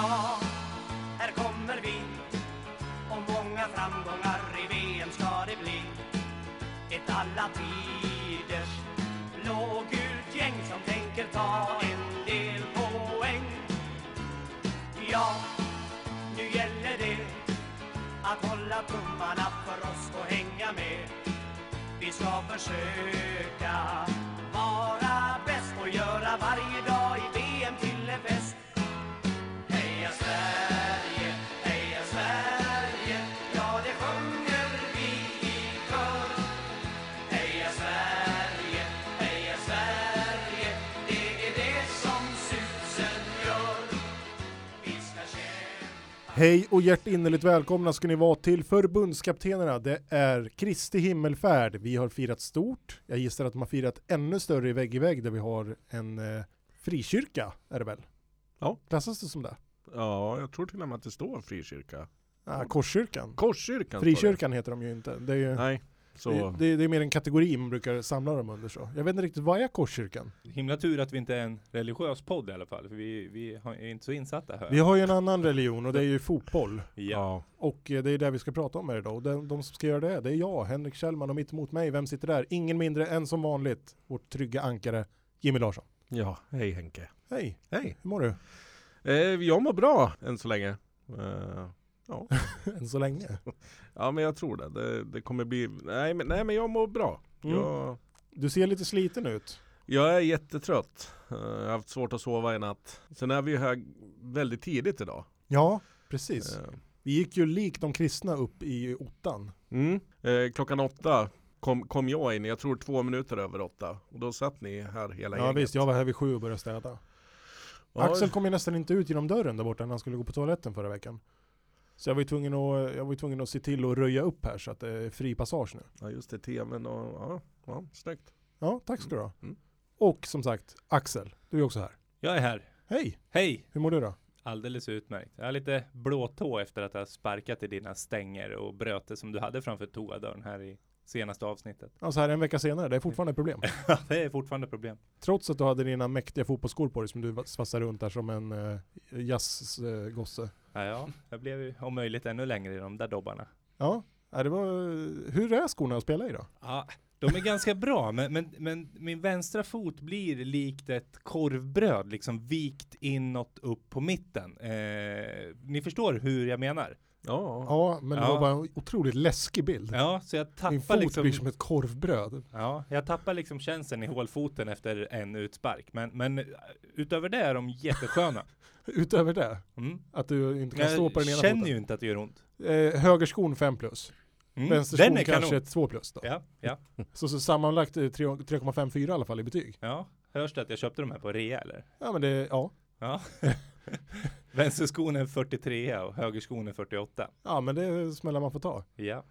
Ja, här kommer vi och många framgångar i VM ska det bli. Ett alla tiders blågult gäng som tänker ta en del poäng. Ja, nu gäller det att hålla tummarna för oss och hänga med. Vi ska försöka Hej och hjärtinnerligt välkomna ska ni vara till förbundskaptenerna. Det är Kristi himmelfärd. Vi har firat stort. Jag gissar att de har firat ännu större i vägg i vägg där vi har en eh, frikyrka, är det väl? Ja. Klassas det som det? Ja, jag tror till och med att det står frikyrka. Ah, Korskyrkan. Korskyrkan Frikyrkan heter de ju inte. Det är, ju. Nej, så. det, det, är mer en kategori man brukar samla dem under så. Jag vet inte riktigt, vad är Korskyrkan? Himla tur att vi inte är en religiös podd i alla fall, för vi, vi har- är inte så insatta här. Vi har ju en annan religion och det är ju fotboll. Ja. Ja. Och eh, det är det vi ska prata om här idag. Och de, de som ska göra det, det är jag, Henrik Kjellman och mitt emot mig, vem sitter där? Ingen mindre än som vanligt, vårt trygga ankare, Jimmy Larsson. ja, hej Henke. Hej, Hej. hur mår du? Eh, jag mår bra än så länge. Eh, ja. Än så länge. ja, men jag tror det. Det, det kommer bli... Nej men, nej, men jag mår bra. Mm. Jag, Du ser lite sliten ut. jag är jättetrött. Eh, jag har haft svårt att sova i natt. Sen är vi ju här väldigt tidigt idag. Ja, precis. Eh, Vi gick ju likt de kristna upp i ottan. mm. eh, klockan åtta kom, kom jag in, jag tror två minuter över åtta. Och då satt ni här hela Ja gänget. visst, jag var här vid sju och började städa. Ja, Axel kom ju nästan inte ut genom dörren där borta när han skulle gå på toaletten förra veckan. Så jag var ju tvungen att, jag var ju tvungen att se till att röja upp här så att det är fri passage nu. Ja just det, tvn och ja, ja snyggt. Ja, tack ska du ha. Mm. Och som sagt, Axel, du är också här. Jag är här. Hej, Hej! hur mår du då? Alldeles utmärkt. Jag har lite blåtå efter att ha sparkat i dina stänger och bröt det som du hade framför toadörren här i senaste avsnittet. Ja, så här en vecka senare, det är fortfarande ett problem. Det är fortfarande problem. Trots att du hade dina mäktiga fotbollsskor på dig som du svassade runt där som en uh, jazzgosse. Ja, ja, jag blev ju om möjligt ännu längre i de där dobbarna. Ja, det var, hur är skorna att spela i då? Ja, de är ganska bra, men, men, men min vänstra fot blir likt ett korvbröd, liksom vikt inåt upp på mitten. Eh, ni förstår hur jag menar? Ja, Ja, men det Ja. var bara en otroligt läskig bild. Ja, så jag tappar fot liksom... blir som ett korvbröd. Ja, jag tappar liksom känslan i hålfoten efter en utspark. Men, men utöver det är de jättesköna. Utöver det, Mm. att du inte kan stå på den ena Jag känner foten. ju inte att det gör ont. Eh, högerskon 5 plus. Mm. Vänsterskon kanske kanon. ett 2 plus då. Ja, ja, Så, så sammanlagt eh, tre- 3,54 i alla fall i betyg. ja. Hörs det att jag köpte de här på rea eller? Ja men det, ja. Ja. Vänsterskon är 43 och högerskon är 48. Ja men det är smällar man får ta. Ja.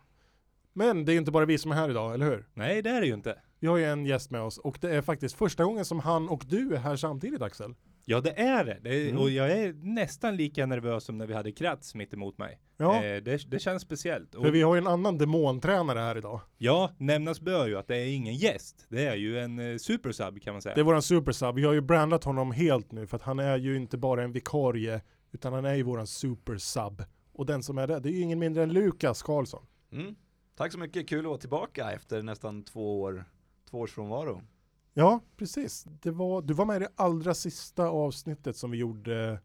Men det är inte bara vi som är här idag, eller hur? Nej, det är det ju inte. Vi har ju en gäst med oss och det är faktiskt första gången som han och du är här samtidigt Axel. Ja, det är det. det är, Mm. Och jag är nästan lika nervös som när vi hade Kratz mitt emot mig. Ja, Eh, det, det känns speciellt. Och, för vi har ju en annan demontränare här idag. Ja, nämnas bör ju att det är ingen gäst. Det är ju en eh, supersub kan man säga. Det är våran supersub. Vi har ju brandat honom helt nu för att han är ju inte bara en vikarie utan han är ju våran supersub. Och den som är det, det är ju ingen mindre än Lukas Karlsson. Mm. Tack så mycket, kul att vara tillbaka efter nästan två år, två års frånvaro. Ja, precis. Var, du var med i det allra sista avsnittet som vi gjorde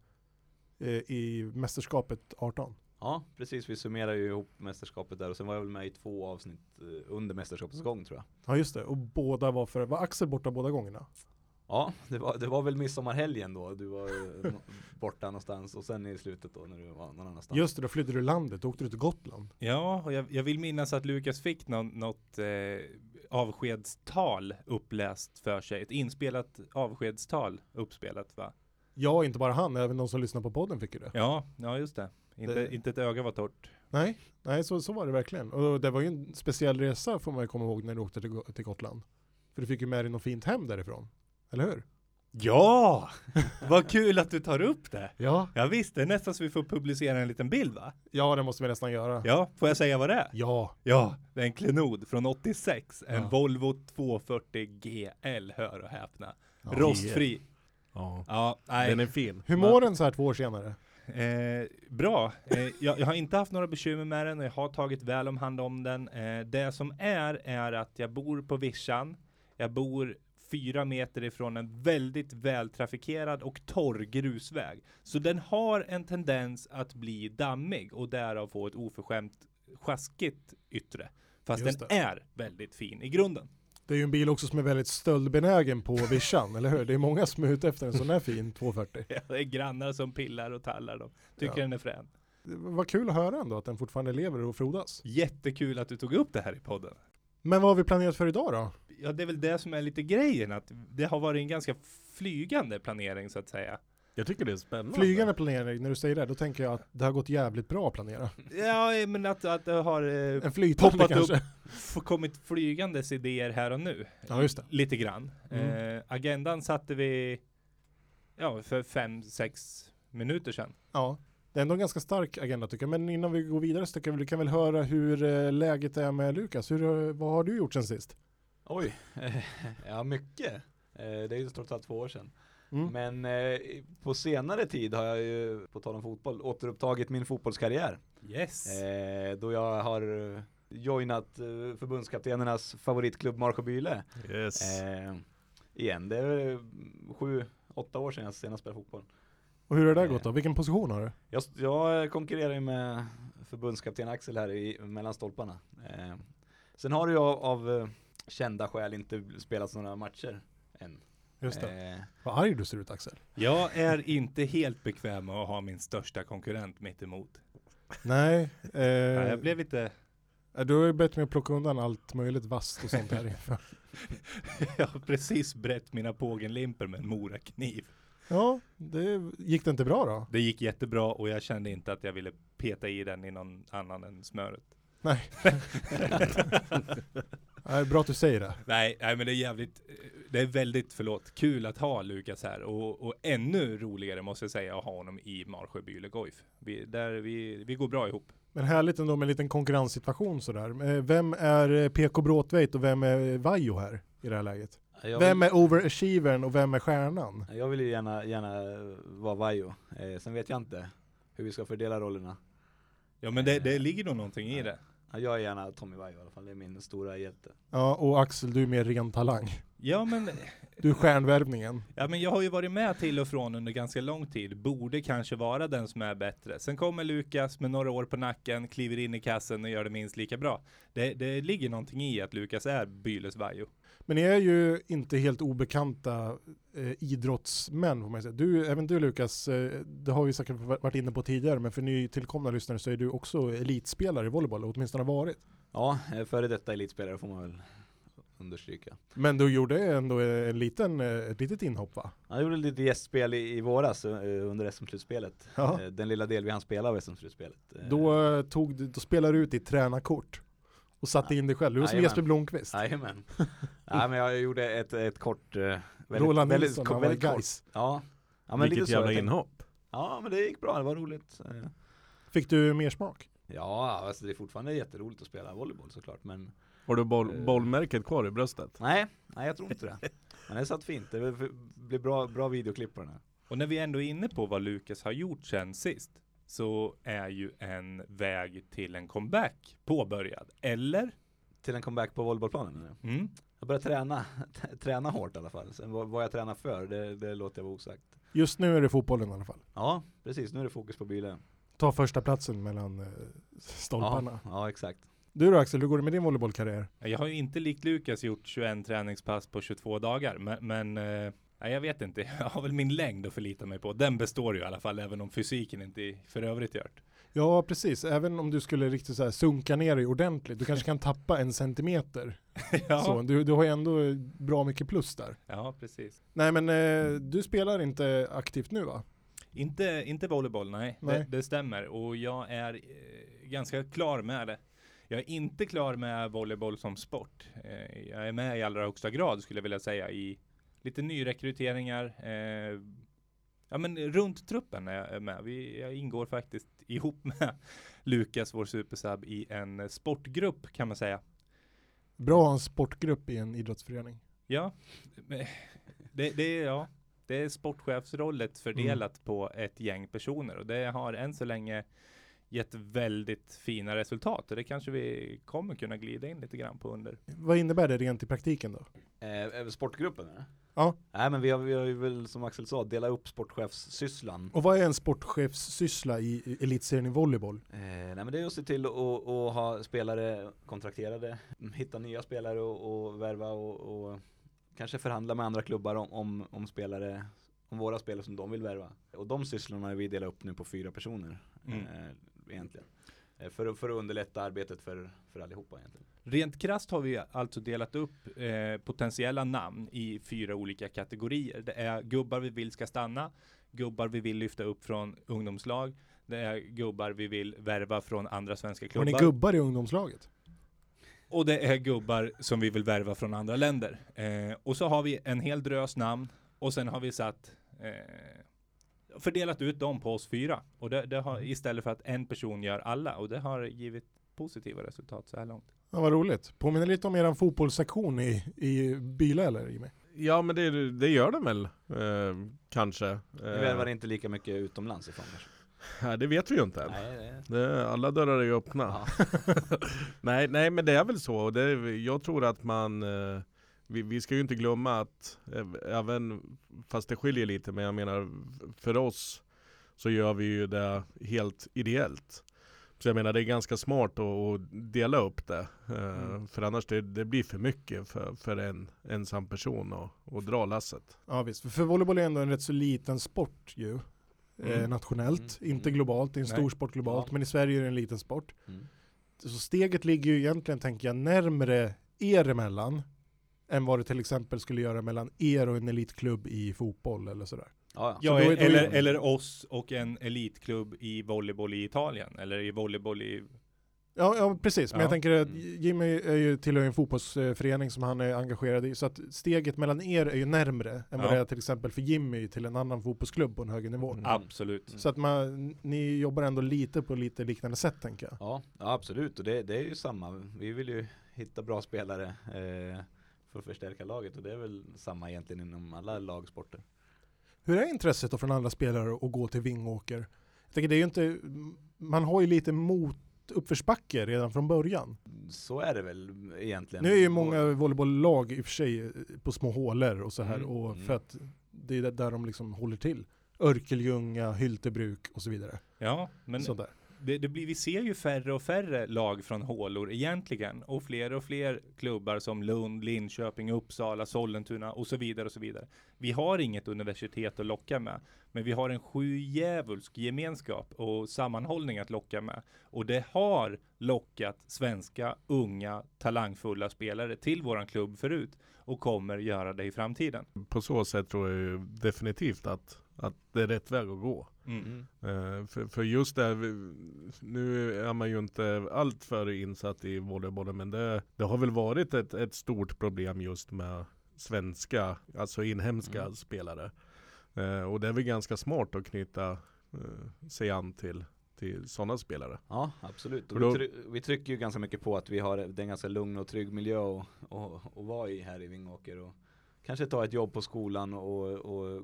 eh, i mästerskapet 18. Ja, precis, vi summerar ju ihop mästerskapet där och sen var jag väl med i två avsnitt eh, under mästerskapets gång tror jag. Ja just det, och båda var för, var Axel borta båda gångerna? Ja, det var, det var väl midsommarhelgen då, du var borta någonstans och sen i slutet då när du var någon annanstans. Just det, då flydde du landet, då åkte du till Gotland. Ja, och jag, jag vill minnas att Lukas fick någon, något eh, avskedstal uppläst för sig. Ett inspelat avskedstal uppspelat va? Ja, inte bara han, även de som lyssnar på podden fick ju det. Ja, ja just det. Inte, Det- inte ett öga var torrt. Nej, nej så, så var det verkligen. Och det var ju en speciell resa får man ju komma ihåg när du åkte till, till Gotland. För du fick ju med dig något fint hem därifrån. Eller hur? Ja! Vad kul att du tar upp det! Ja. Ja visst, det är nästan så vi får publicera en liten bild va? Ja, det måste vi nästan göra. Ja, får jag säga vad det är? Ja. Ja, det är en klenod från 86. En Ja. Volvo 240 GL, hör och häpna. Ja. Rostfri. ja. Ja, nej. Den är fin. Hur mår den så här två år senare? Eh, bra. Eh, jag, jag har inte haft några bekymmer med den och jag har tagit väl om hand om den. Eh, det som är, är att jag bor på vischan. Jag bor fyra meter ifrån en väldigt vältrafikerad och torr grusväg. Så den har en tendens att bli dammig och därav få ett oförskämt sjaskigt yttre. Fast Just den det. är väldigt fin i grunden. Det är ju en bil också som är väldigt stöldbenägen på vischan, eller hur? Det är många som är ute efter en sån här fin 240. Ja, det är grannar som pillar och tallar dem. Tycker Ja. den är frän. Vad kul att höra ändå att den fortfarande lever och frodas. Jättekul att du tog upp det här i podden. Men vad har vi planerat för idag då? Ja, det är väl det som är lite grejen, att det har varit en ganska flygande planering så att säga. Jag tycker det är spännande. Flygande planering, när du säger det, då tänker jag att det har gått jävligt bra att planera. Ja, men att, att det har eh, En flytande poppat kanske? upp, kommit flygandes idéer här och nu. Ja, just det. Lite grann. Mm. Eh, agendan satte vi, ja, för fem, sex minuter sedan. Ja, det är ändå en ganska stark agenda tycker jag. Men innan vi går vidare så tycker jag vi kan väl höra hur eh, läget är med Lukas. Hur, eh, vad har du gjort sen sist? Oj, ja mycket. Eh, Det är ju trots allt två år sedan. Mm. Men eh, på senare tid har jag ju, på tal om fotboll, återupptagit min fotbollskarriär. Yes. Eh, Då jag har joinat eh, förbundskaptenernas favoritklubb Marco Byle. Yes. Eh, igen, det är sju, åtta år sedan jag senast spelade fotboll. Och hur har det där gått då? Vilken position har du? Jag, jag konkurrerar ju med förbundskapten Axel här i, mellan stolparna. Sen har ju av, kända skäl inte spelats några matcher än. Just det. Eh, Vad arg du ser ut Axel. Jag är inte helt bekväm med att ha min största konkurrent mitt emot. Nej, Ja, eh, jag blev lite, du har ju bett mig att plocka undan allt möjligt vasst och sånt här inför. jag har precis brett mina pågenlimper med en morakniv. Ja, det gick det inte bra då? Det gick jättebra och jag kände inte att jag ville peta i den i någon annan än smöret. Nej. Nej, bra att du säger det. Nej, nej men det är jävligt, det är väldigt, förlåt, kul att ha Lukas här och, och ännu roligare måste jag säga att ha honom i Marsjö Byle Goif. Vi, där vi, vi går bra ihop. Men härligt ändå med en liten konkurrenssituation sådär. Eh, Vem är eh, PK Bråtveit och vem är Vajo här i det här läget? jag, Vem vill, är overachievern och vem är stjärnan? jag vill ju gärna, gärna vara Vajo. Eh, sen vet jag inte hur vi ska fördela rollerna. Ja men det, det ligger nog någonting i det. Jag är gärna Tommy Vaiho i alla fall, det är min stora hjälte. Ja, och Axel, du är mer ren talang. Ja men, Du är stjärnvärvningen. ja men jag har ju varit med till och från under ganska lång tid. Borde kanske vara den som är bättre. Sen kommer Lukas med några år på nacken, kliver in i kassen och gör det minst lika bra. Det, det ligger någonting i att Lukas är Byles Vajo. Men ni är ju inte helt obekanta eh, idrottsmän får man säga. Du, även du Lukas, eh, det har vi säkert varit inne på tidigare, men för nytillkomna lyssnare så är du också elitspelare i volleyboll, åtminstone har varit. Ja, eh, före detta elitspelare får man väl understryka. Men du gjorde ändå en liten, eh, ett litet inhopp va? Han gjorde lite gästspel i, i våras eh, under SM-slutspelet. Ja. Eh, Den lilla del vi hann spela av SM-slutspelet. Eh, Då, eh, tog, då spelade du ut ditt tränarkort och satte Ja. in dig själv. Du var som. Jesper Blomqvist. Jajamän. Nej men jag gjorde ett, ett kort, eh, väldigt, Roland väldigt, Nilsson, var väldigt kort. guys. Ja. ja men Vilket lite jävla Jag inhopp. Ja men det gick bra, det var roligt. Eh, Fick du mer smak? Ja, alltså det är fortfarande jätteroligt att spela volleyboll såklart men Har du boll, Eh. bollmärket kvar i bröstet? Nej, nej jag tror inte det. Men det satt fint, det blev bra, bra videoklipp på den här. Och när vi ändå är inne på vad Lukas har gjort sen sist så är ju en väg till en comeback påbörjad. Eller? Till en comeback på volleybollplanen? Mm. Jag började träna, träna hårt i alla fall. Sen vad, vad jag tränar för, det, det låter jag vara osagt. Just nu är det fotbollen i alla fall. Ja, precis. Nu är det fokus på bilen. Ta första platsen mellan eh, stolparna. Ja, ja, exakt. Du då Axel, hur går det med din volleybollkarriär? Jag har ju inte likt Lukas gjort 21 träningspass på 22 dagar, men, men eh, jag vet inte. Jag har väl min längd att förlita mig på. Den består ju i alla fall, även om fysiken inte för övrigt gör. Ja precis, även om du skulle riktigt så här sunka ner dig ordentligt, du kanske kan tappa en centimeter. Så, du, du har ju ändå bra mycket plus där. ja, precis. Nej men eh, du spelar inte aktivt nu va? Inte, inte volleyboll, nej. Nej. Det, det stämmer. Och jag är eh, ganska klar med det. Jag är inte klar med volleyboll som sport. Eh, jag är med i allra högsta grad skulle jag vilja säga i lite nyrekryteringar. Eh, ja men runt truppen är jag med. Vi, jag ingår faktiskt ihop med Lukas, vår supersub, i en sportgrupp kan man säga. Bra att ha en sportgrupp i en idrottsförening. Ja, det, det, ja. det är sportchefsrollet fördelat på ett gäng personer och det har än så länge gett väldigt fina resultat och det kanske vi kommer kunna glida in lite grann på under. Vad innebär det rent i praktiken då? Eh, sportgruppen eller? Ja. Nej men vi har, vi har ju väl som Axel sa delat upp sportchefssysslan. Och vad är en sportchefssyssla i i elitserien i volleyboll? Eh, nej men det är att se till att ha spelare kontrakterade, hitta nya spelare och, och värva och, och kanske förhandla med andra klubbar om, om, om spelare, om våra spelare som de vill värva. Och de sysslorna har vi delat upp nu på fyra personer Mm. eh, egentligen. Eh, för, att- för att underlätta arbetet för, för allihopa egentligen. Rent krasst har vi alltså delat upp eh, potentiella namn i fyra olika kategorier. Det är gubbar vi vill ska stanna, gubbar vi vill lyfta upp från ungdomslag, det är gubbar vi vill värva från andra svenska Har klubbar. ni gubbar i ungdomslaget? Och det är gubbar som vi vill värva från andra länder. Eh, och så har vi en hel drös namn och sen har vi satt eh, fördelat ut dem på oss fyra. Och det, det har, istället för att en person gör alla och det har givit positiva resultat så här långt. Ja, vad roligt. Påminner lite om eran fotbollssektion i, i Byle eller Jimmy? Ja men det, det gör den väl, eh, kanske. Eh, värvar inte lika mycket utomlands ifrån kanske. nej, det vet vi ju inte än. Nej, det, Det, alla dörrar är ju öppna. ja. nej, nej men det är väl så. Det, jag tror att man eh, vi, vi ska ju inte glömma att eh, även fast det skiljer lite men jag menar för oss så gör vi ju det helt ideellt. Så jag menar det är ganska smart att, att dela upp det. Eh, Mm. För annars det, det blir för mycket för, för en ensam person att, att dra lasset. Ja visst, för, för volleyboll är ändå en rätt så liten sport ju. Eh, Mm. nationellt, Mm. inte Mm. globalt. Det är en Nej. stor sport globalt, Ja. men i Sverige är det en liten sport. Mm. Så steget ligger ju egentligen, tänker jag, närmre er emellan än vad det till exempel skulle göra mellan er och en elitklubb i fotboll eller sådär. Ja, ja. Ja, då är- då är- eller, eller oss och en elitklubb i volleyboll i Italien eller i volleyboll i Ja, ja precis, men Ja. jag tänker att Mm. Jimmy är ju tillhör en fotbollsförening som han är engagerad i, så att steget mellan er är ju närmre än vad Ja. det är till exempel för Jimmy till en annan fotbollsklubb på en högre nivå. Mm. Absolut. Så att man, ni jobbar ändå lite på lite liknande sätt tänker jag. Ja, ja absolut och det, det är ju samma. Vi vill ju hitta bra spelare eh, för att förstärka laget och det är väl samma egentligen inom alla lagsporter. Hur är intresset då från andra spelare att gå till Vingåker? Jag tänker det är ju inte, man har ju lite mot uppförsbacke redan från början. Så är det väl egentligen. Nu är ju många volleybolllag i och för sig eh, på små hålor och så här Mm, och mm. för att det är där de liksom håller till. Örkelljunga, Hyltebruk och så vidare. Ja, men Sånt där det, det blir, vi ser ju färre och färre lag från hålor egentligen och fler och fler klubbar som Lund, Linköping, Uppsala, Sollentuna och så vidare och så vidare. Vi har inget universitet att locka med, men vi har en sjujävulsk gemenskap och sammanhållning att locka med. Och det har lockat svenska unga talangfulla spelare till våran klubb förut och kommer göra det i framtiden. På så sätt tror jag definitivt att, att det är rätt väg att gå. Mm. Mm. Eh, för, för just det, nu är man ju inte allt för insatt i volleybollen men det, det har väl varit ett, ett stort problem just med svenska, alltså inhemska Mm. spelare. Eh, och det är väl ganska smart att knyta eh, sig an till, till sådana spelare. Ja, absolut. Då- vi, try- vi trycker ju ganska mycket på att vi har en ganska lugn och trygg miljö att vara i här i Vingåker. Och kanske ta ett jobb på skolan och, och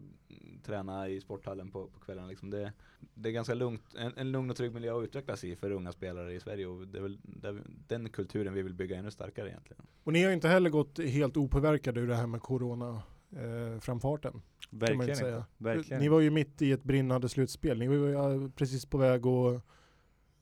träna i sporthallen på, på kvällarna. Liksom det, det är ganska lugnt, en, en lugn och trygg miljö att utvecklas i för unga spelare i Sverige. Och det är väl det, den kulturen vi vill bygga ännu starkare egentligen. Och ni har inte heller gått helt opåverkade ur det här med corona eh, framfarten. Verkligen inte. Verkligen. Ni var ju mitt i ett brinnande slutspel. Ni var ju precis på väg att,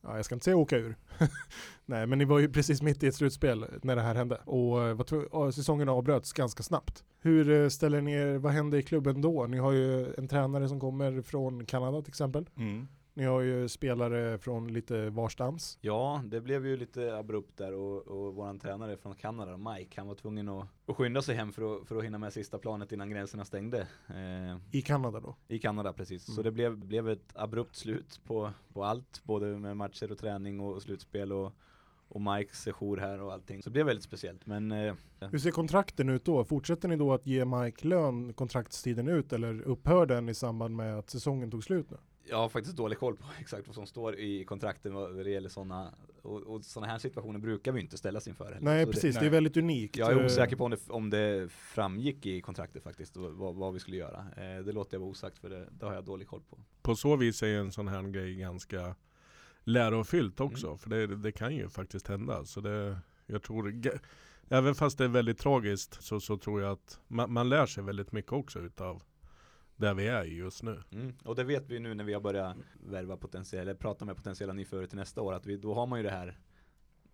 ja, jag ska inte säga åka ur. Nej, men ni var ju precis mitt i ett slutspel när det här hände. Och eh, och säsongen avbröts ganska snabbt. Hur eh, ställer ni er, vad händer i klubben då? Ni har ju en tränare som kommer från Kanada till exempel. Mm. Ni har ju spelare från lite varstans. Ja, det blev ju lite abrupt där och, och våran tränare från Kanada, Mike, han var tvungen att, att skynda sig hem för att, för att hinna med sista planet innan gränserna stängde. Eh, I Kanada då. I Kanada precis, Mm. så det blev, blev ett abrupt slut på, på allt, både med matcher och träning och, slutspel och, och Mikes sejour här och allting. Så det blev väldigt speciellt, men eh, Hur ser kontrakten ut då? Fortsätter ni då att ge Mike lön kontraktstiden ut eller upphör den i samband med att säsongen tog slut nu? Jag har faktiskt dålig koll på exakt vad som står i kontrakten vad det gäller sådana och, och sådana här situationer brukar vi inte ställas inför heller. Nej Så precis, det, nej. är väldigt unikt. Jag är Eh, osäker på om det, om det framgick i kontraktet faktiskt och vad, vad vi skulle göra. Eh, det låter jag vara osagt för det, det har jag dålig koll på. På så vis är en sån här grej ganska lärofyllt också. För det, det kan ju faktiskt hända. Så det, jag tror, även fast det är väldigt tragiskt så, så tror jag att man, man lär sig väldigt mycket också utav där vi är just nu. Mm. Och det vet vi nu när vi har börjat värva potentiella, eller prata med potentiella nyförare till nästa år, att vi, då har man ju det här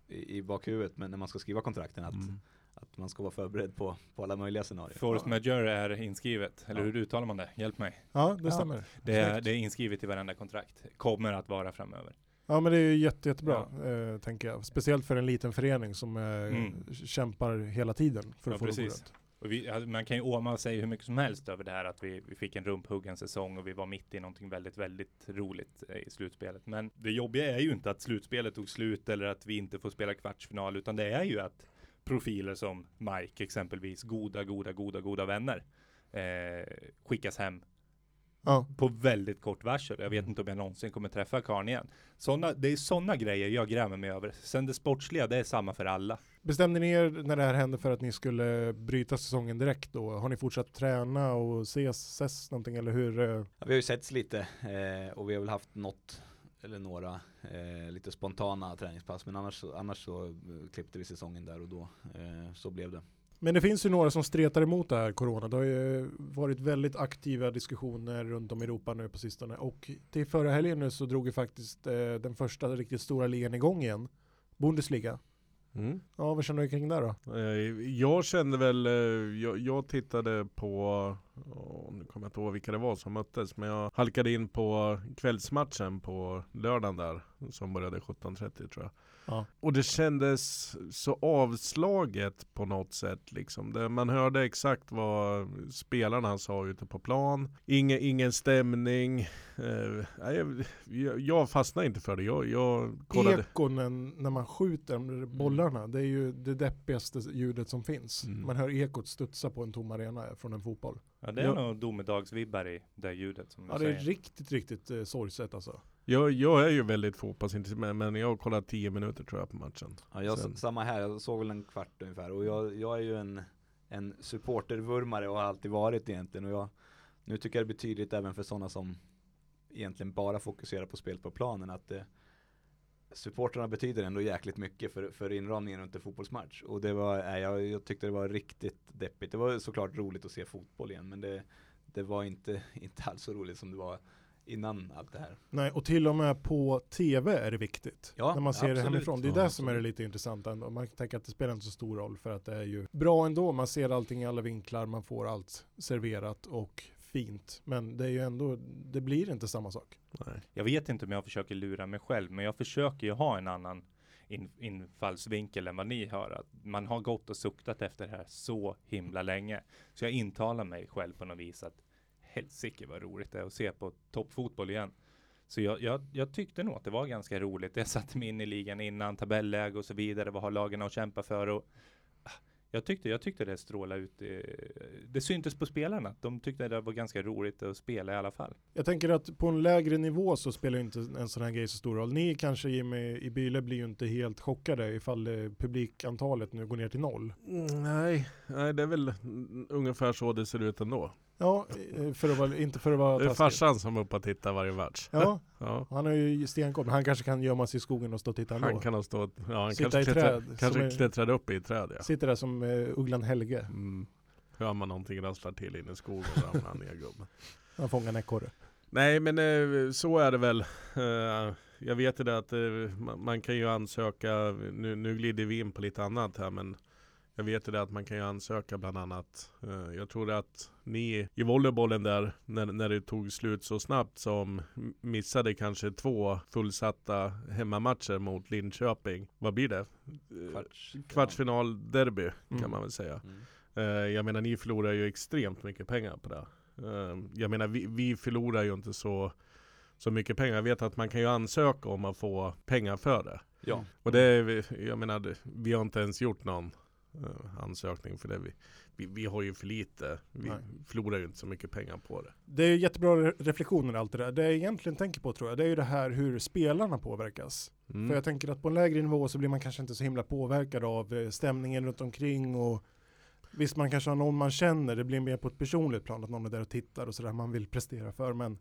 i, i bakhuvudet, men när man ska skriva kontrakten, att, Mm. att man ska vara förberedd på, på alla möjliga scenarier. Force majeure är inskrivet, eller Ja. hur uttalar man det? Hjälp mig. Ja, det Ja. stämmer. Det är, det är inskrivet i varenda kontrakt. Kommer att vara framöver. Ja men det är ju jätte, jättebra, eh, tänker jag. Speciellt för en liten förening som eh, Mm. kämpar hela tiden för att Ja, få det precis. rätt. Och vi, alltså, man kan ju åma sig hur mycket som helst över det här att vi, vi fick en rumphuggen säsong och vi var mitt i någonting väldigt, väldigt roligt eh, i slutspelet. Men det jobbiga är ju inte att slutspelet tog slut eller att vi inte får spela kvartsfinal, utan det är ju att profiler som Mike exempelvis, goda, goda, goda, goda vänner, eh, skickas hem Ja. på väldigt kort varsel. Jag vet inte om jag någonsin kommer träffa karln igen. Såna, det är sådana grejer jag grämer mig över. Sen det sportsliga, det är samma för alla. Bestämde ni er när det här hände för att ni skulle bryta säsongen direkt då? Har ni fortsatt träna och ses, ses någonting eller hur? eh? Ja, vi har ju setts lite eh, och vi har väl haft något eller några eh, lite spontana träningspass men annars, så- annars så eh, klippte vi säsongen där och då. Eh, så blev det. Men det finns ju några som stretar emot det här corona. Det har ju varit väldigt aktiva diskussioner runt om i Europa nu på sistone. Och till förra helgen nu så drog ju faktiskt eh, den första riktigt stora ligan igång igen. Bundesliga. Mm. Ja, vad känner du kring det då? Eh, Jag kände väl, eh, jag, jag tittade på, åh, nu kommer jag inte ihåg vilka det var som möttes, men jag halkade in på kvällsmatchen på lördagen där, som började 17.30 tror jag. Ja. Och det kändes så avslaget på något sätt liksom. Det, man hörde exakt vad spelarna sa ute på plan. Inge, ingen stämning. Eh, jag, jag, fastnade inte för det. Jag, jag kollade. Ekon när man skjuter bollarna, det är ju det deppigaste ljudet som finns. Mm. Man hör ekot studsa på en tom arena från en fotboll. Ja, det är Ja. nog domedagsvibbar i det ljudet som du Ja, det är säger. riktigt, riktigt eh, sorgset alltså. Jag, jag är ju väldigt fotbollsintresserad men jag har kollat 10 minuter tror jag på matchen. Ja, jag, Sen- Samma här, jag såg väl en kvart ungefär och jag, jag är ju en, en supportervurmare och har alltid varit egentligen och jag, nu tycker jag det blir tydligt även för sådana som egentligen bara fokuserar på spel på planen att eh, supporterna betyder ändå jäkligt mycket för, för inramningen runt en fotbollsmatch och det var, nej, jag, jag tyckte det var riktigt deppigt. Det var såklart roligt att se fotboll igen men det, det var inte, inte alls så roligt som det var innan allt det här. Nej, och till och med på tv är det viktigt. Ja, när man ser det absolut. hemifrån. Det är Ja, det som är det lite intressanta ändå. Man tänker att det spelar inte så stor roll för att det är ju bra ändå. Man ser allting i alla vinklar, man får allt serverat och fint. Men det är ju ändå, det blir inte samma sak. Nej. Jag vet inte om jag försöker lura mig själv, men jag försöker ju ha en annan in, infallsvinkel än vad ni har. Att man har gått och suktat efter det här så himla länge. Så jag intalar mig själv på något vis att helsike vad roligt det är att se på toppfotboll igen. Så jag, jag, jag tyckte nog att det var ganska roligt. Jag satte mig in i ligan innan, tabelläge och så vidare. Vad har lagen att kämpa för? Och, jag, tyckte, jag tyckte det strålade ut. Det syntes på spelarna. De tyckte det var ganska roligt att spela i alla fall. Jag tänker att på en lägre nivå så spelar ju inte en sån här grej så stor roll. Ni kanske Jimmy i Byle blir ju inte helt chockade ifall eh, publikantalet nu går ner till noll. Nej, nej, det är väl ungefär så det ser ut ändå. Ja, eh, för att vara, inte för att vara Det är taskig. farsan som är uppe och tittar varje match. Ja, Ja. han har ju stenkoll. Han kanske kan gömma sig i skogen och stå och titta ändå. Han kan ha stått, ja han Sitta kanske, klättra, träd, kanske klättrade upp i träd ja. Sitter där som uh, Ugglan Helge. Mm. Hör man någonting rasslar till inne i skogen så ramlar han ner gubben. Han fångar en ekorre. Nej men eh, så är det väl. Eh, jag vet ju det att man, man kan ju ansöka, nu, nu glider vi in på lite annat här men jag vet ju det att man kan ju ansöka bland annat. Eh, jag tror att ni i volleybollen där, när, när det tog slut så snabbt som missade kanske två fullsatta hemmamatcher mot Linköping. Vad blir det? Eh, Kvarts, Kvartsfinalderby Mm. kan man väl säga. Mm. Eh, jag menar ni förlorar ju extremt mycket pengar på det. Jag menar vi, vi förlorar ju inte så, så mycket pengar. Jag vet att man kan ju ansöka om att få pengar för det. Ja, Och det, jag menar vi har inte ens gjort någon ansökning för det. Vi, vi, vi har ju för lite. Vi Nej. förlorar ju inte så mycket pengar på det. Det är jättebra re- reflektioner allt det där. Det jag egentligen tänker på tror jag, det är ju det här hur spelarna påverkas. Mm. För jag tänker att på en lägre nivå så blir man kanske inte så himla påverkad av eh, stämningen runt omkring och visst man kanske har någon man känner, det blir mer på ett personligt plan att någon är där och tittar och sådär man vill prestera för men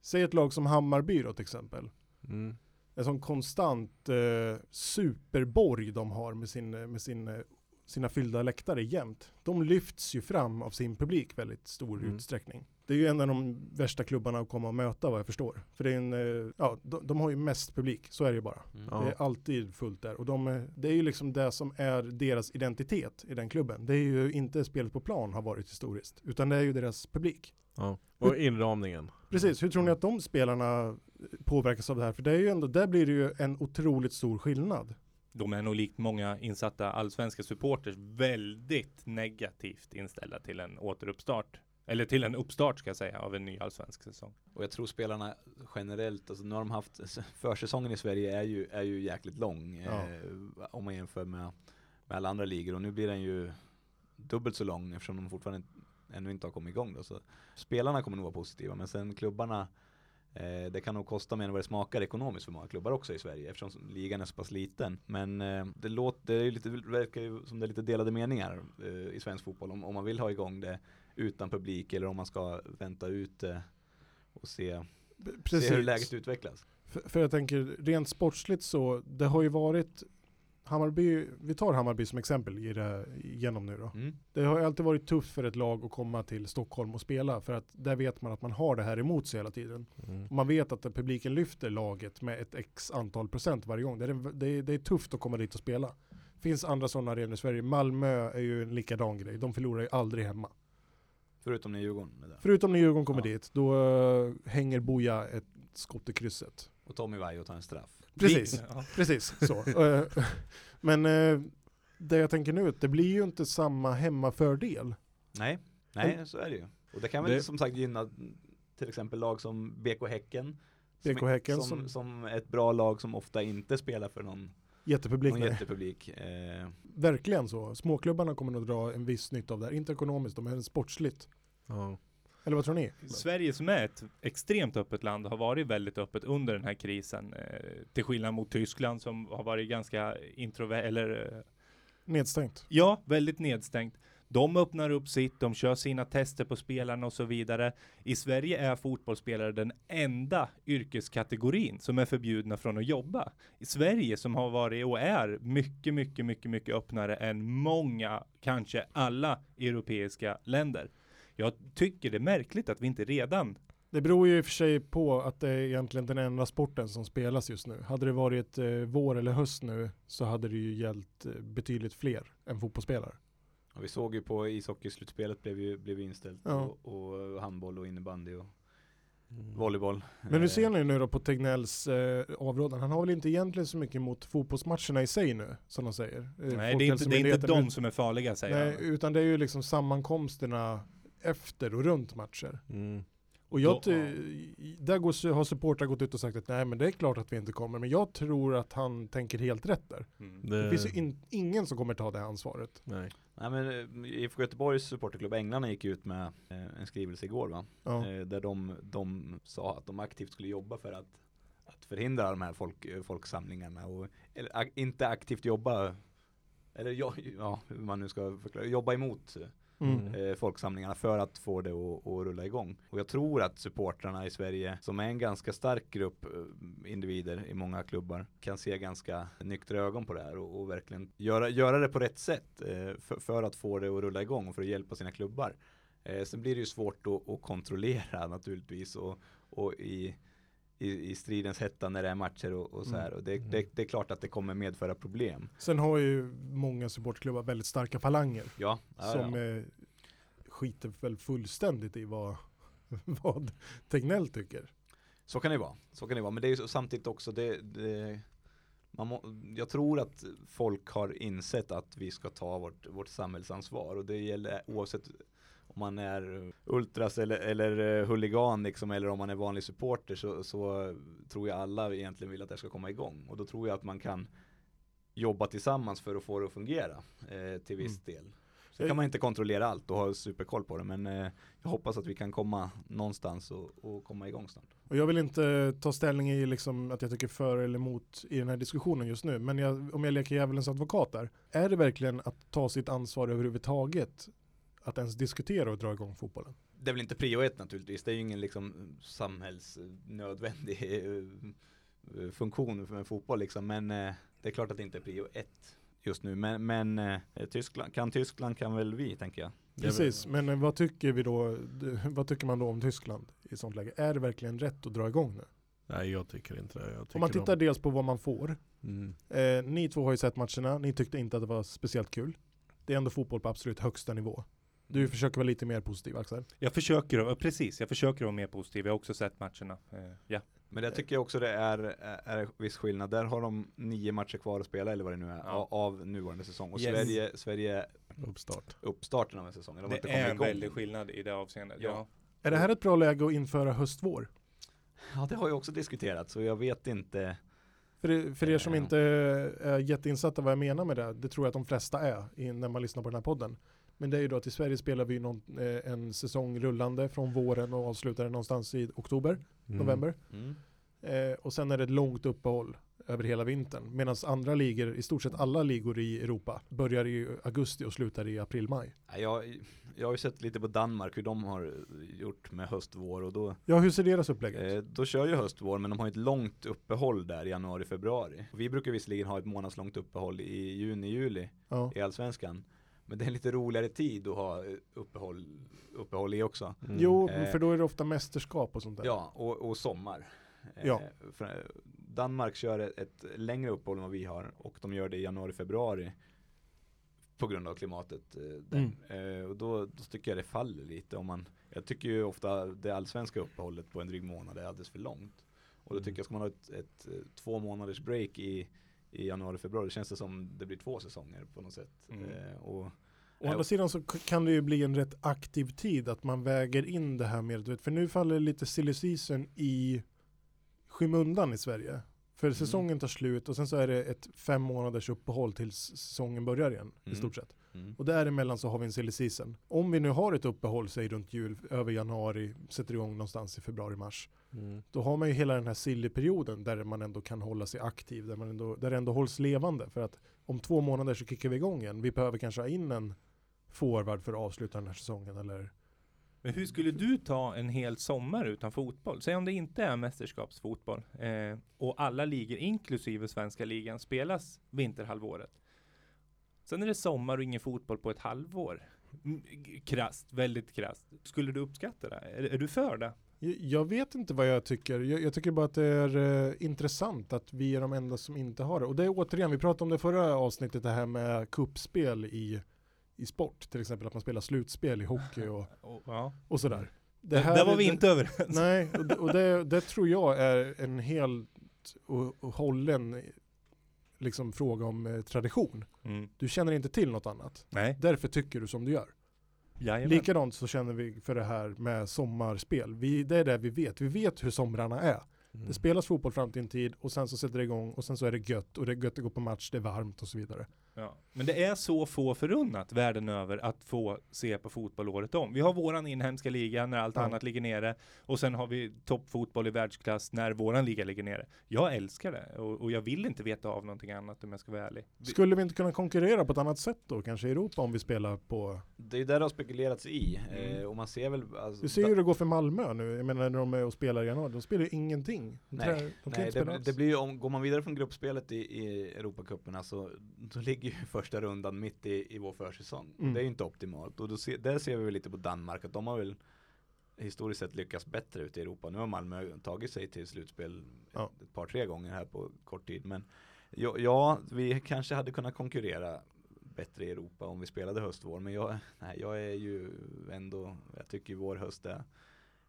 säg ett lag som Hammarby då till exempel. Mm. En sån konstant eh, superborg de har med, sin, eh, med sin, eh, sina fyllda läktare jämt. De lyfts ju fram av sin publik väldigt stor Mm. utsträckning. Det är ju en av de värsta klubbarna att komma och möta vad jag förstår. För det är en, eh, ja, de, de har ju mest publik, så är det ju bara. Mm. Det är alltid fullt där. Och de, är- det är ju liksom det som är deras identitet i den klubben. Det är ju inte spelet på plan har varit historiskt, utan det är ju deras publik. Ja. Och inramningen. Precis, hur tror ni att de spelarna påverkas av det här? För det är ju ändå, där blir det ju en otroligt stor skillnad. De är nog likt många insatta allsvenska supporters väldigt negativt inställda till en återuppstart. Eller till en uppstart ska jag säga av en ny allsvensk säsong. Och jag tror spelarna generellt, alltså nu har de haft, försäsongen i Sverige är ju, är ju jäkligt lång Ja. eh, om man jämför med, med alla andra ligor och nu blir den ju dubbelt så lång eftersom de fortfarande ännu inte har kommit igång då. Så spelarna kommer nog vara positiva men sen klubbarna eh, det kan nog kosta mer än vad det smakar ekonomiskt för många klubbar också i Sverige eftersom ligan är så pass liten. Men eh, det, låter, det, lite, det verkar ju som det är lite delade meningar eh, i svensk fotboll om, om man vill ha igång det utan publik eller om man ska vänta ut det och se, Precis. se hur läget utvecklas. För, för jag tänker, rent sportsligt så, det har ju varit Hammarby, vi tar Hammarby som exempel i det, igenom nu då. Mm. Det har alltid varit tufft för ett lag att komma till Stockholm och spela för att där vet man att man har det här emot sig hela tiden. Mm. Man vet att publiken lyfter laget med ett x antal procent varje gång. Det är, det är, det är tufft att komma dit och spela. Det finns andra sådana arenor i Sverige. Malmö är ju en likadan grej. De förlorar ju aldrig hemma. Förutom när Djurgården där. Förutom när Djurgården kommer Ja. dit, då uh, hänger Boja ett skott i krysset. Och Tommy Vaiho tar en straff. Precis, Ja. precis så. Eh, Men eh, det jag tänker nu, det blir ju inte samma hemmafördel. Nej, nej så är det ju. Och det kan väl Det- som sagt gynna till exempel lag som BK Häcken. som- BK Häcken som, som- som ett bra lag som ofta inte spelar för någon, Jättepublik. någon jättepublik. Eh, Verkligen så. Småklubbarna kommer nog dra en viss nytta av det här. Inte ekonomiskt, men sportsligt. Ja. Eller vad tror ni? Sverige som är ett extremt öppet land har varit väldigt öppet under den här krisen. Eh, till skillnad mot Tyskland som har varit ganska introvert, eller eh, Nedstängt. ja, väldigt nedstängt. De öppnar upp sitt, de kör sina tester på spelarna och så vidare. I Sverige är fotbollsspelare den enda yrkeskategorin som är förbjudna från att jobba. I Sverige som har varit och är mycket, mycket, mycket, mycket öppnare än många, kanske alla europeiska länder. Jag tycker det är märkligt att vi inte redan Det beror ju i och för sig på att det är egentligen den enda sporten som spelas just nu. Hade det varit eh, vår eller höst nu så hade det ju gällt eh, betydligt fler än fotbollsspelare. och vi såg ju på ishockeyslutspelet blev ju, blev inställt. Ja. Och, och handboll och innebandy och Mm. volleyboll. Men hur Eh, ser ni nu då på Tegnells eh, avrådan? Han har väl inte egentligen så mycket mot fotbollsmatcherna i sig nu, som de säger. Eh, Nej, det är inte, det är inte de som är farliga säger Nej, han. utan det är ju liksom sammankomsterna efter och runt matcher. Mm. Och jag Då- ty- där går, har supportrar gått ut och sagt att nej men det är klart att vi inte kommer. Men jag tror att han tänker helt rätt där. Mm. Det Det, finns ju in, ingen som kommer ta det ansvaret. nej. Nej men eh, IFK Göteborgs supporterklubb Änglarna gick ut med eh, en skrivelse igår va? Ja. Eh, där de, de sa att de aktivt skulle jobba för att, att förhindra de här folk, folksamlingarna och eller, inte aktivt jobba eller ja, ja, hur man nu ska förklara, jobba emot Mm. eh, folksamlingarna för att få det att, att rulla igång. Och jag tror att supportrarna i Sverige, som är en ganska stark grupp eh, individer i många klubbar, kan se ganska nyktra ögon på det här och, och verkligen göra, göra det på rätt sätt eh, för, för att få det att rulla igång och för att hjälpa sina klubbar. Eh, sen blir det ju svårt att, att kontrollera naturligtvis och, och i, i, i stridens hetta när det är matcher och, och så här. Och det, det, det är klart att det kommer medföra problem. Sen har ju många supportklubbar väldigt starka falanger. Ja, ja, som ja. eh, skiter väl fullständigt i vad, vad Tegnell tycker. Så kan det vara, så kan det vara. Men det är ju samtidigt också det, det man må, jag tror att folk har insett att vi ska ta vårt, vårt samhällsansvar och det gäller oavsett om man är ultras eller, eller eh, huligan liksom, eller om man är vanlig supporter så, så tror jag alla egentligen vill att det ska komma igång och då tror jag att man kan jobba tillsammans för att få det att fungera eh, till viss Mm. del. Sen kan man inte kontrollera allt och ha superkoll på det men eh, jag hoppas att vi kan komma någonstans och, och komma igång snart. Och jag vill inte ta ställning i liksom att jag tycker för eller emot i den här diskussionen just nu. Men jag, om jag leker djävulens advokat där. Är det verkligen att ta sitt ansvar överhuvudtaget att ens diskutera och dra igång fotbollen? Det är väl inte prio ett naturligtvis, det är ju ingen liksom samhällsnödvändig eh, funktion för en fotboll liksom. Men eh, det är klart att det inte är prio ett just nu. Men, men eh, Tyskland, kan Tyskland kan väl vi tänker jag. Precis, men eh, vad tycker vi då? Vad tycker man då om Tyskland i sånt läge? Är det verkligen rätt att dra igång nu? Nej jag tycker inte det. Jag tycker Om man tittar de, dels på vad man får. mm, Eh, ni två har ju sett matcherna, ni tyckte inte att det var speciellt kul. Det är ändå fotboll på absolut högsta nivå. Du försöker vara lite mer positiv Axel. Jag försöker, precis, jag försöker vara mer positiv. Jag har också sett matcherna. Eh, ja. Men det tycker jag också det är, är, viss skillnad. Där har de nio matcher kvar att spela eller vad det nu är Ja. av, nuvarande säsong. Och Yes. Sverige, Sverige uppstart. uppstarten av en säsong. De Det är en igång. väldig skillnad i det avseendet. Ja. Ja. Är det här ett bra läge att införa höstvår? Ja det har ju också diskuterats så jag vet inte. För, för er som Ja. inte är jätteinsatta vad jag menar med det, det tror jag att de flesta är när man lyssnar på den här podden. Men det är ju då att i Sverige spelar vi någon, eh, en säsong rullande från våren och avslutar den någonstans i oktober, Mm. november. Mm. Eh, och sen är det ett långt uppehåll över hela vintern. Medan andra ligor, i stort sett alla ligor i Europa, börjar i augusti och slutar i april-maj. Ja, Jag, jag har ju sett lite på Danmark hur de har gjort med höst, vår och då, Ja, hur ser deras upplägg ut? eh, då kör ju höst, vår men de har ett långt uppehåll där i januari, februari. Vi brukar visserligen ha ett månadslångt uppehåll i juni, juli Ja. i Allsvenskan. Men det är en lite roligare tid att ha eh, uppehåll, uppehåll i också. Mm. Jo, Eh. för då är det ofta mästerskap och sånt där. Ja, och, och sommar. Eh, Ja. för Danmark kör ett, längre uppehåll än vad vi har och de gör det i januari, februari. På grund av klimatet. Mm. Och då, då tycker jag det faller lite om man Jag tycker ju ofta det allsvenska uppehållet på en dryg månad är alldeles för långt. Och då Mm. tycker jag ska man ha ett, ett, två månaders break i, i januari, februari känns det som det blir två säsonger på något sätt. Mm. Eh, och, Å andra sidan så kan det ju bli en rätt aktiv tid att man väger in det här med, för nu faller lite silly season i skymundan i Sverige. För säsongen tar slut och sen så är det ett fem månaders uppehåll tills säsongen börjar igen i Mm. stort sett. Mm. Och däremellan så har vi en silly season. Om vi nu har ett uppehåll, säg runt jul, över januari, sätter igång någonstans i februari-mars. Mm. Då har man ju hela den här silly-perioden där man ändå kan hålla sig aktiv, där, man ändå, där det ändå hålls levande. För att om två månader så kickar vi igång igen. Vi behöver kanske ha in en forward för att avsluta den här säsongen eller Men hur skulle du ta en hel sommar utan fotboll? Säg om det inte är mästerskapsfotboll eh, och alla ligor, inklusive svenska ligan, spelas vinterhalvåret. Sen är det sommar och ingen fotboll på ett halvår. Mm, Krasst, väldigt krasst. Skulle du uppskatta det? Är, är du för det? Jag- vet inte vad jag tycker. Jag, jag tycker bara att det är eh, intressant att vi är de enda som inte har det. Och det är återigen, vi pratade om det förra avsnittet, det här med kuppspel i, i sport. Till exempel att man spelar slutspel i hockey och, Och, ja. och sådär. Det här där var är- vi det- inte överens. Nej, och, det, och det, det tror jag är en helt och, och hållen liksom, fråga om eh, tradition. Mm. Du känner inte till något annat. Nej, Därför tycker du som du gör. jajamän. Likadant så känner vi för det här med sommarspel. Vi, det är det vi vet. Vi vet hur somrarna är. Mm. Det spelas fotboll fram till en tid och sen så sätter det igång och sen så är det gött och det är gött att gå på match, det är varmt och så vidare. Ja. Men det är så få förunnat världen över att få se på fotboll året om. Vi har våran inhemska liga när allt Ja. annat ligger nere och sen har vi toppfotboll i världsklass när våran liga ligger nere. Jag älskar det och, och jag vill inte veta av någonting annat om jag ska vara ärlig. Skulle vi inte kunna konkurrera på ett annat sätt då, kanske i Europa om vi spelar på... Det är där det har spekulerats i. Mm. Eh, och man ser väl alltså, Du ser ju hur det går för Malmö nu, jag menar när de är och spelar i januari, de spelar ju ingenting. De, Nej, trä- de Nej, det, det blir ju om, går man vidare från gruppspelet i, i Europacupen, alltså, då ligger ju första rundan mitt i, i vår försäsong. Mm. Det är ju inte optimalt. Och då se, där ser vi väl lite på Danmark, att de har väl historiskt sett lyckats bättre ute i Europa. Nu har Malmö tagit sig till slutspel Ja. ett par, tre gånger här på kort tid. Men ja, ja, vi kanske hade kunnat konkurrera bättre i Europa om vi spelade höst-vår. Men jag, nej, jag är ju ändå, jag tycker vår höst är,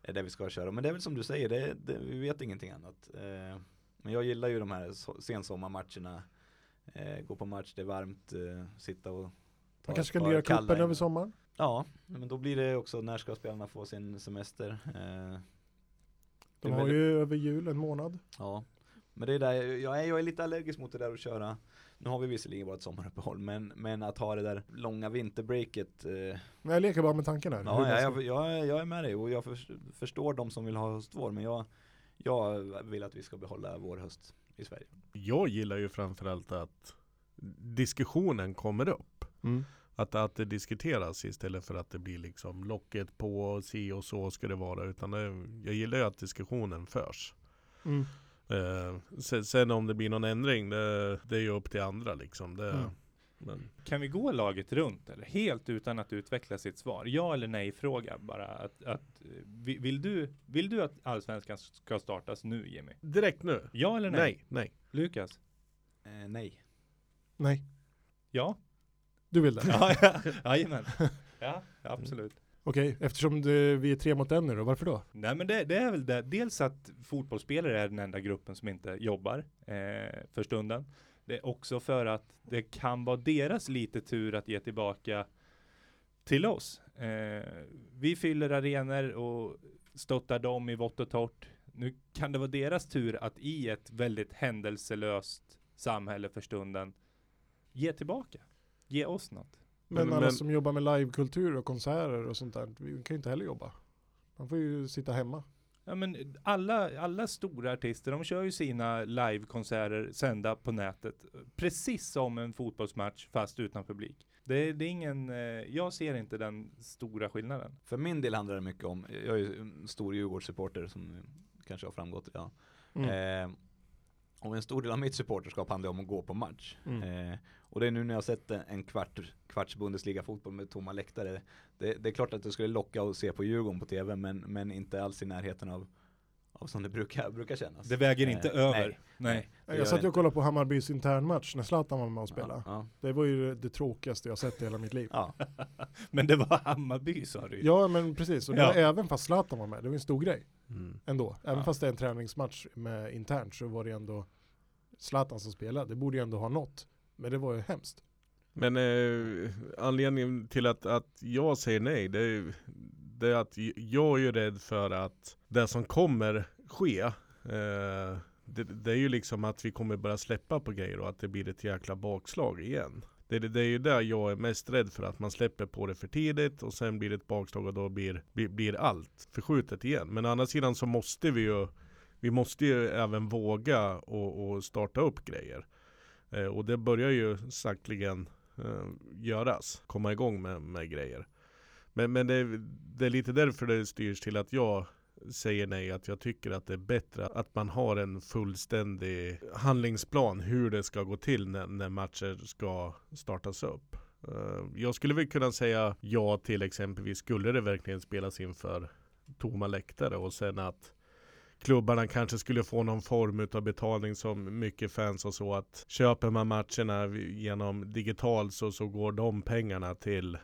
är det vi ska köra. Men det är väl som du säger, det, det, vi vet ingenting annat. Eh, men jag gillar ju de här so- sensommarmatcherna. Eh, gå på match, det är varmt, eh, sitta och ta Man kanske par lira cupen över sommaren. Ja, men då blir det också, när ska spelarna få sin semester? Eh, De har väldigt- ju över jul en månad. Ja, men det är där, jag är, jag är lite allergisk mot det där att köra nu har vi visserligen vårt sommaruppehåll, men, men att ha det där långa vinterbreaket eh, Men jag leker bara med tanken här. Ja, man ja ska- jag, jag, jag är med dig och jag för, förstår de som vill ha höstvår, men jag, jag vill att vi ska behålla vår höst i Sverige. Jag gillar ju framförallt att diskussionen kommer upp. Mm. Att, att det diskuteras istället för att det blir liksom locket på och si och så ska det vara. Utan det, jag gillar ju att diskussionen förs. Mm. Eh, sen, sen om det blir någon ändring, det, det är ju upp till andra liksom. Det, Mm. Men, Kan vi gå laget runt eller helt utan att utveckla sitt svar? Ja eller nej fråga bara. Att, att, vi- vill, du, vill du att Allsvenskan ska startas nu Jimmy? direkt nu? Ja eller nej? Nej, nej. Lukas? Eh, nej. Nej, Ja? du vill det? Ja, ja. Jajamän. Ja, absolut. Okej, eftersom det, vi är tre mot en nu då, varför då? Nej men det, det är väl det. Dels att fotbollsspelare är den enda gruppen som inte jobbar eh, för stunden. Det är också för att det kan vara deras lite tur att ge tillbaka till oss. Eh, vi fyller arenor och stöttar dem i vått och torrt. Nu kan det vara deras tur att i ett väldigt händelselöst samhälle för stunden ge tillbaka. Ge oss något. Men, Men- alla men- som jobbar med livekultur och konserter och sånt där, vi kan ju inte heller jobba. Man får ju sitta hemma. Ja men alla, alla stora artister, de kör ju sina livekonserter sända på nätet. Precis som en fotbollsmatch fast utan publik. Det, det är ingen, eh, jag ser inte den stora skillnaden. För min del handlar det mycket om, jag är ju en stor Djurgårdssupporter som kanske har framgått redan. Mm. Eh, och en stor del av mitt supporterskap handlar om att gå på match. Mm. Eh, och det är nu när jag har sett en, en kvart, kvarts Bundesliga-fotboll med tomma läktare. Det, det är klart att det skulle locka att se på Djurgården på tv, men, men inte alls i närheten av, av som det brukar, brukar kännas. Det väger inte Eh, över. nej. Nej. Jag satt ju och kollade på Hammarbys internmatch när Zlatan var med och spelade. Ja, Det var ju det tråkigaste jag sett i hela mitt liv. ja. Men det var Hammarby sa du ju. Ja men precis, och det Ja. var även fast Zlatan var med, det var en stor grej Mm. ändå. Även Ja. fast det är en träningsmatch med internt så var det ändå Zlatan som spelade. Det borde ju ändå ha nått. Men det var ju hemskt. Men eh, anledningen till att, att jag säger nej, det är, det är att jag är ju rädd för att det som kommer ske, eh, det, det är ju liksom att vi kommer börja släppa på grejer och att det blir ett jäkla bakslag igen. Det, det, det är ju där jag är mest rädd för, att man släpper på det för tidigt och sen blir det ett bakslag och då blir, blir, blir allt förskjutet igen. Men å andra sidan så måste vi ju, vi måste ju även våga och, och starta upp grejer. Eh, och det börjar ju saktligen eh, göras, komma igång med, med grejer. Men, men det, är- det är lite därför det styrs till att jag säger nej, att jag tycker att det är bättre att man har en fullständig handlingsplan hur det ska gå till när, när matcher ska startas upp. Eh, jag skulle väl kunna säga ja till exempelvis, skulle det verkligen spelas inför tomma läktare och sen att klubbarna kanske skulle få någon form av betalning som mycket fans och så att köper man matcherna genom digitalt så, så går de pengarna till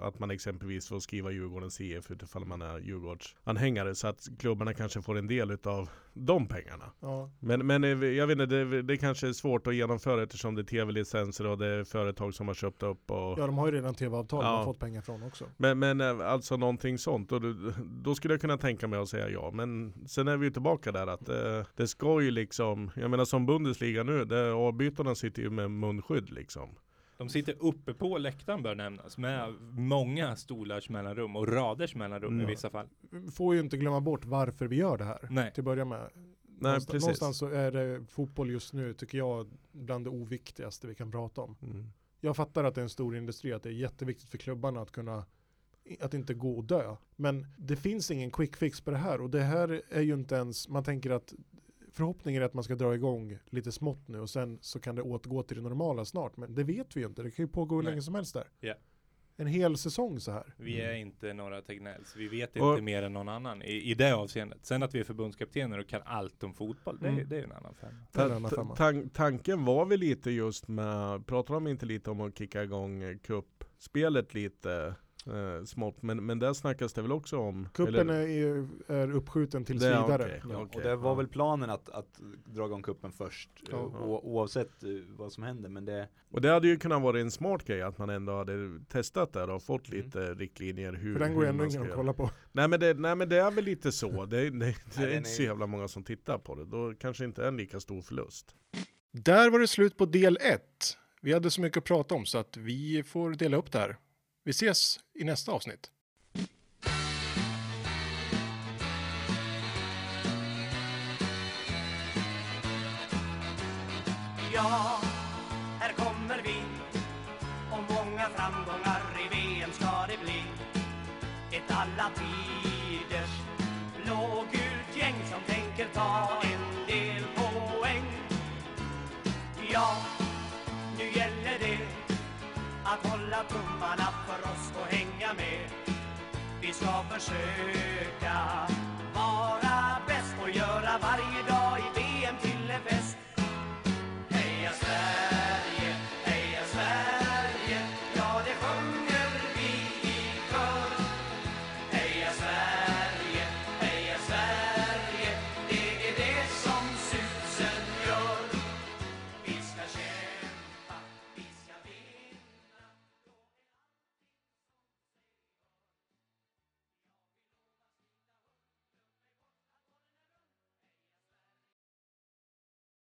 att man exempelvis får skriva Djurgårdens IF utifall man är Djurgårdsanhängare så att klubbarna kanske får en del utav de pengarna. Ja. Men, men eh, jag vet inte, det, det kanske är svårt att genomföra eftersom det är tv-licenser och det är företag som har köpt upp och ja, de har ju redan tv-avtal Ja. har fått pengar från också. men, men eh, alltså någonting sånt, och då, då skulle jag kunna tänka mig att säga ja. Men sen är vi ju tillbaka där att eh, det ska ju liksom, jag menar som Bundesliga nu, det, avbytarna sitter ju med munskydd liksom. De sitter uppe på läktaren bör nämnas med många stolars mellanrum och raders mellanrum i Mm. vissa fall. Vi får ju inte glömma bort varför vi gör det här. Nej. Till att börja med. Nej, någonstans, precis. någonstans så är det fotboll just nu, tycker jag, bland det oviktigaste vi kan prata om. Mm. Jag fattar att det är en stor industri, att det är jätteviktigt för klubbarna att kunna att inte gå och dö. Men det finns ingen quick fix på det här och det här är ju inte ens, man tänker att förhoppningen är att man ska dra igång lite smått nu och sen så kan det återgå till det normala snart. Men det vet vi ju inte, det kan ju pågå hur Nej. länge som helst där. Ja. En hel säsong så här. Vi är inte några Tegnells. Vi vet Och- inte mer än någon annan i, i det avseendet. Sen att vi är förbundskaptener och kan allt om fotboll, det, Mm. det är ju en annan femma. Det är Ta- annan femma. tan- tanken var väl lite just med, pratar de inte lite om att kicka igång cupspelet lite eh, smått? Men, men där snackas det väl också om? Kuppen eller- är, är uppskjuten tills Det vidare. okej. Ja. Okej, och det var ja. väl planen att, att dra igång kuppen först, Ja. eh, o- oavsett eh, vad som händer. Men det, Och det hade ju kunnat vara en smart grej att man ändå hade testat det och fått Mm. lite riktlinjer hur För den går ändå ingen att kolla på. Nej men, det, nej men det är väl lite så, det, det, det är inte så jävla många som tittar på det. Då kanske inte är en lika stor förlust. Där var det slut på del 1. Vi hade så mycket att prata om så att vi får dela upp det här. Vi ses i nästa avsnitt. Ja, här kommer vi och många framgångar i VM ska det bli. Ett alla tiders blågult gäng som tänker ta ska försöka.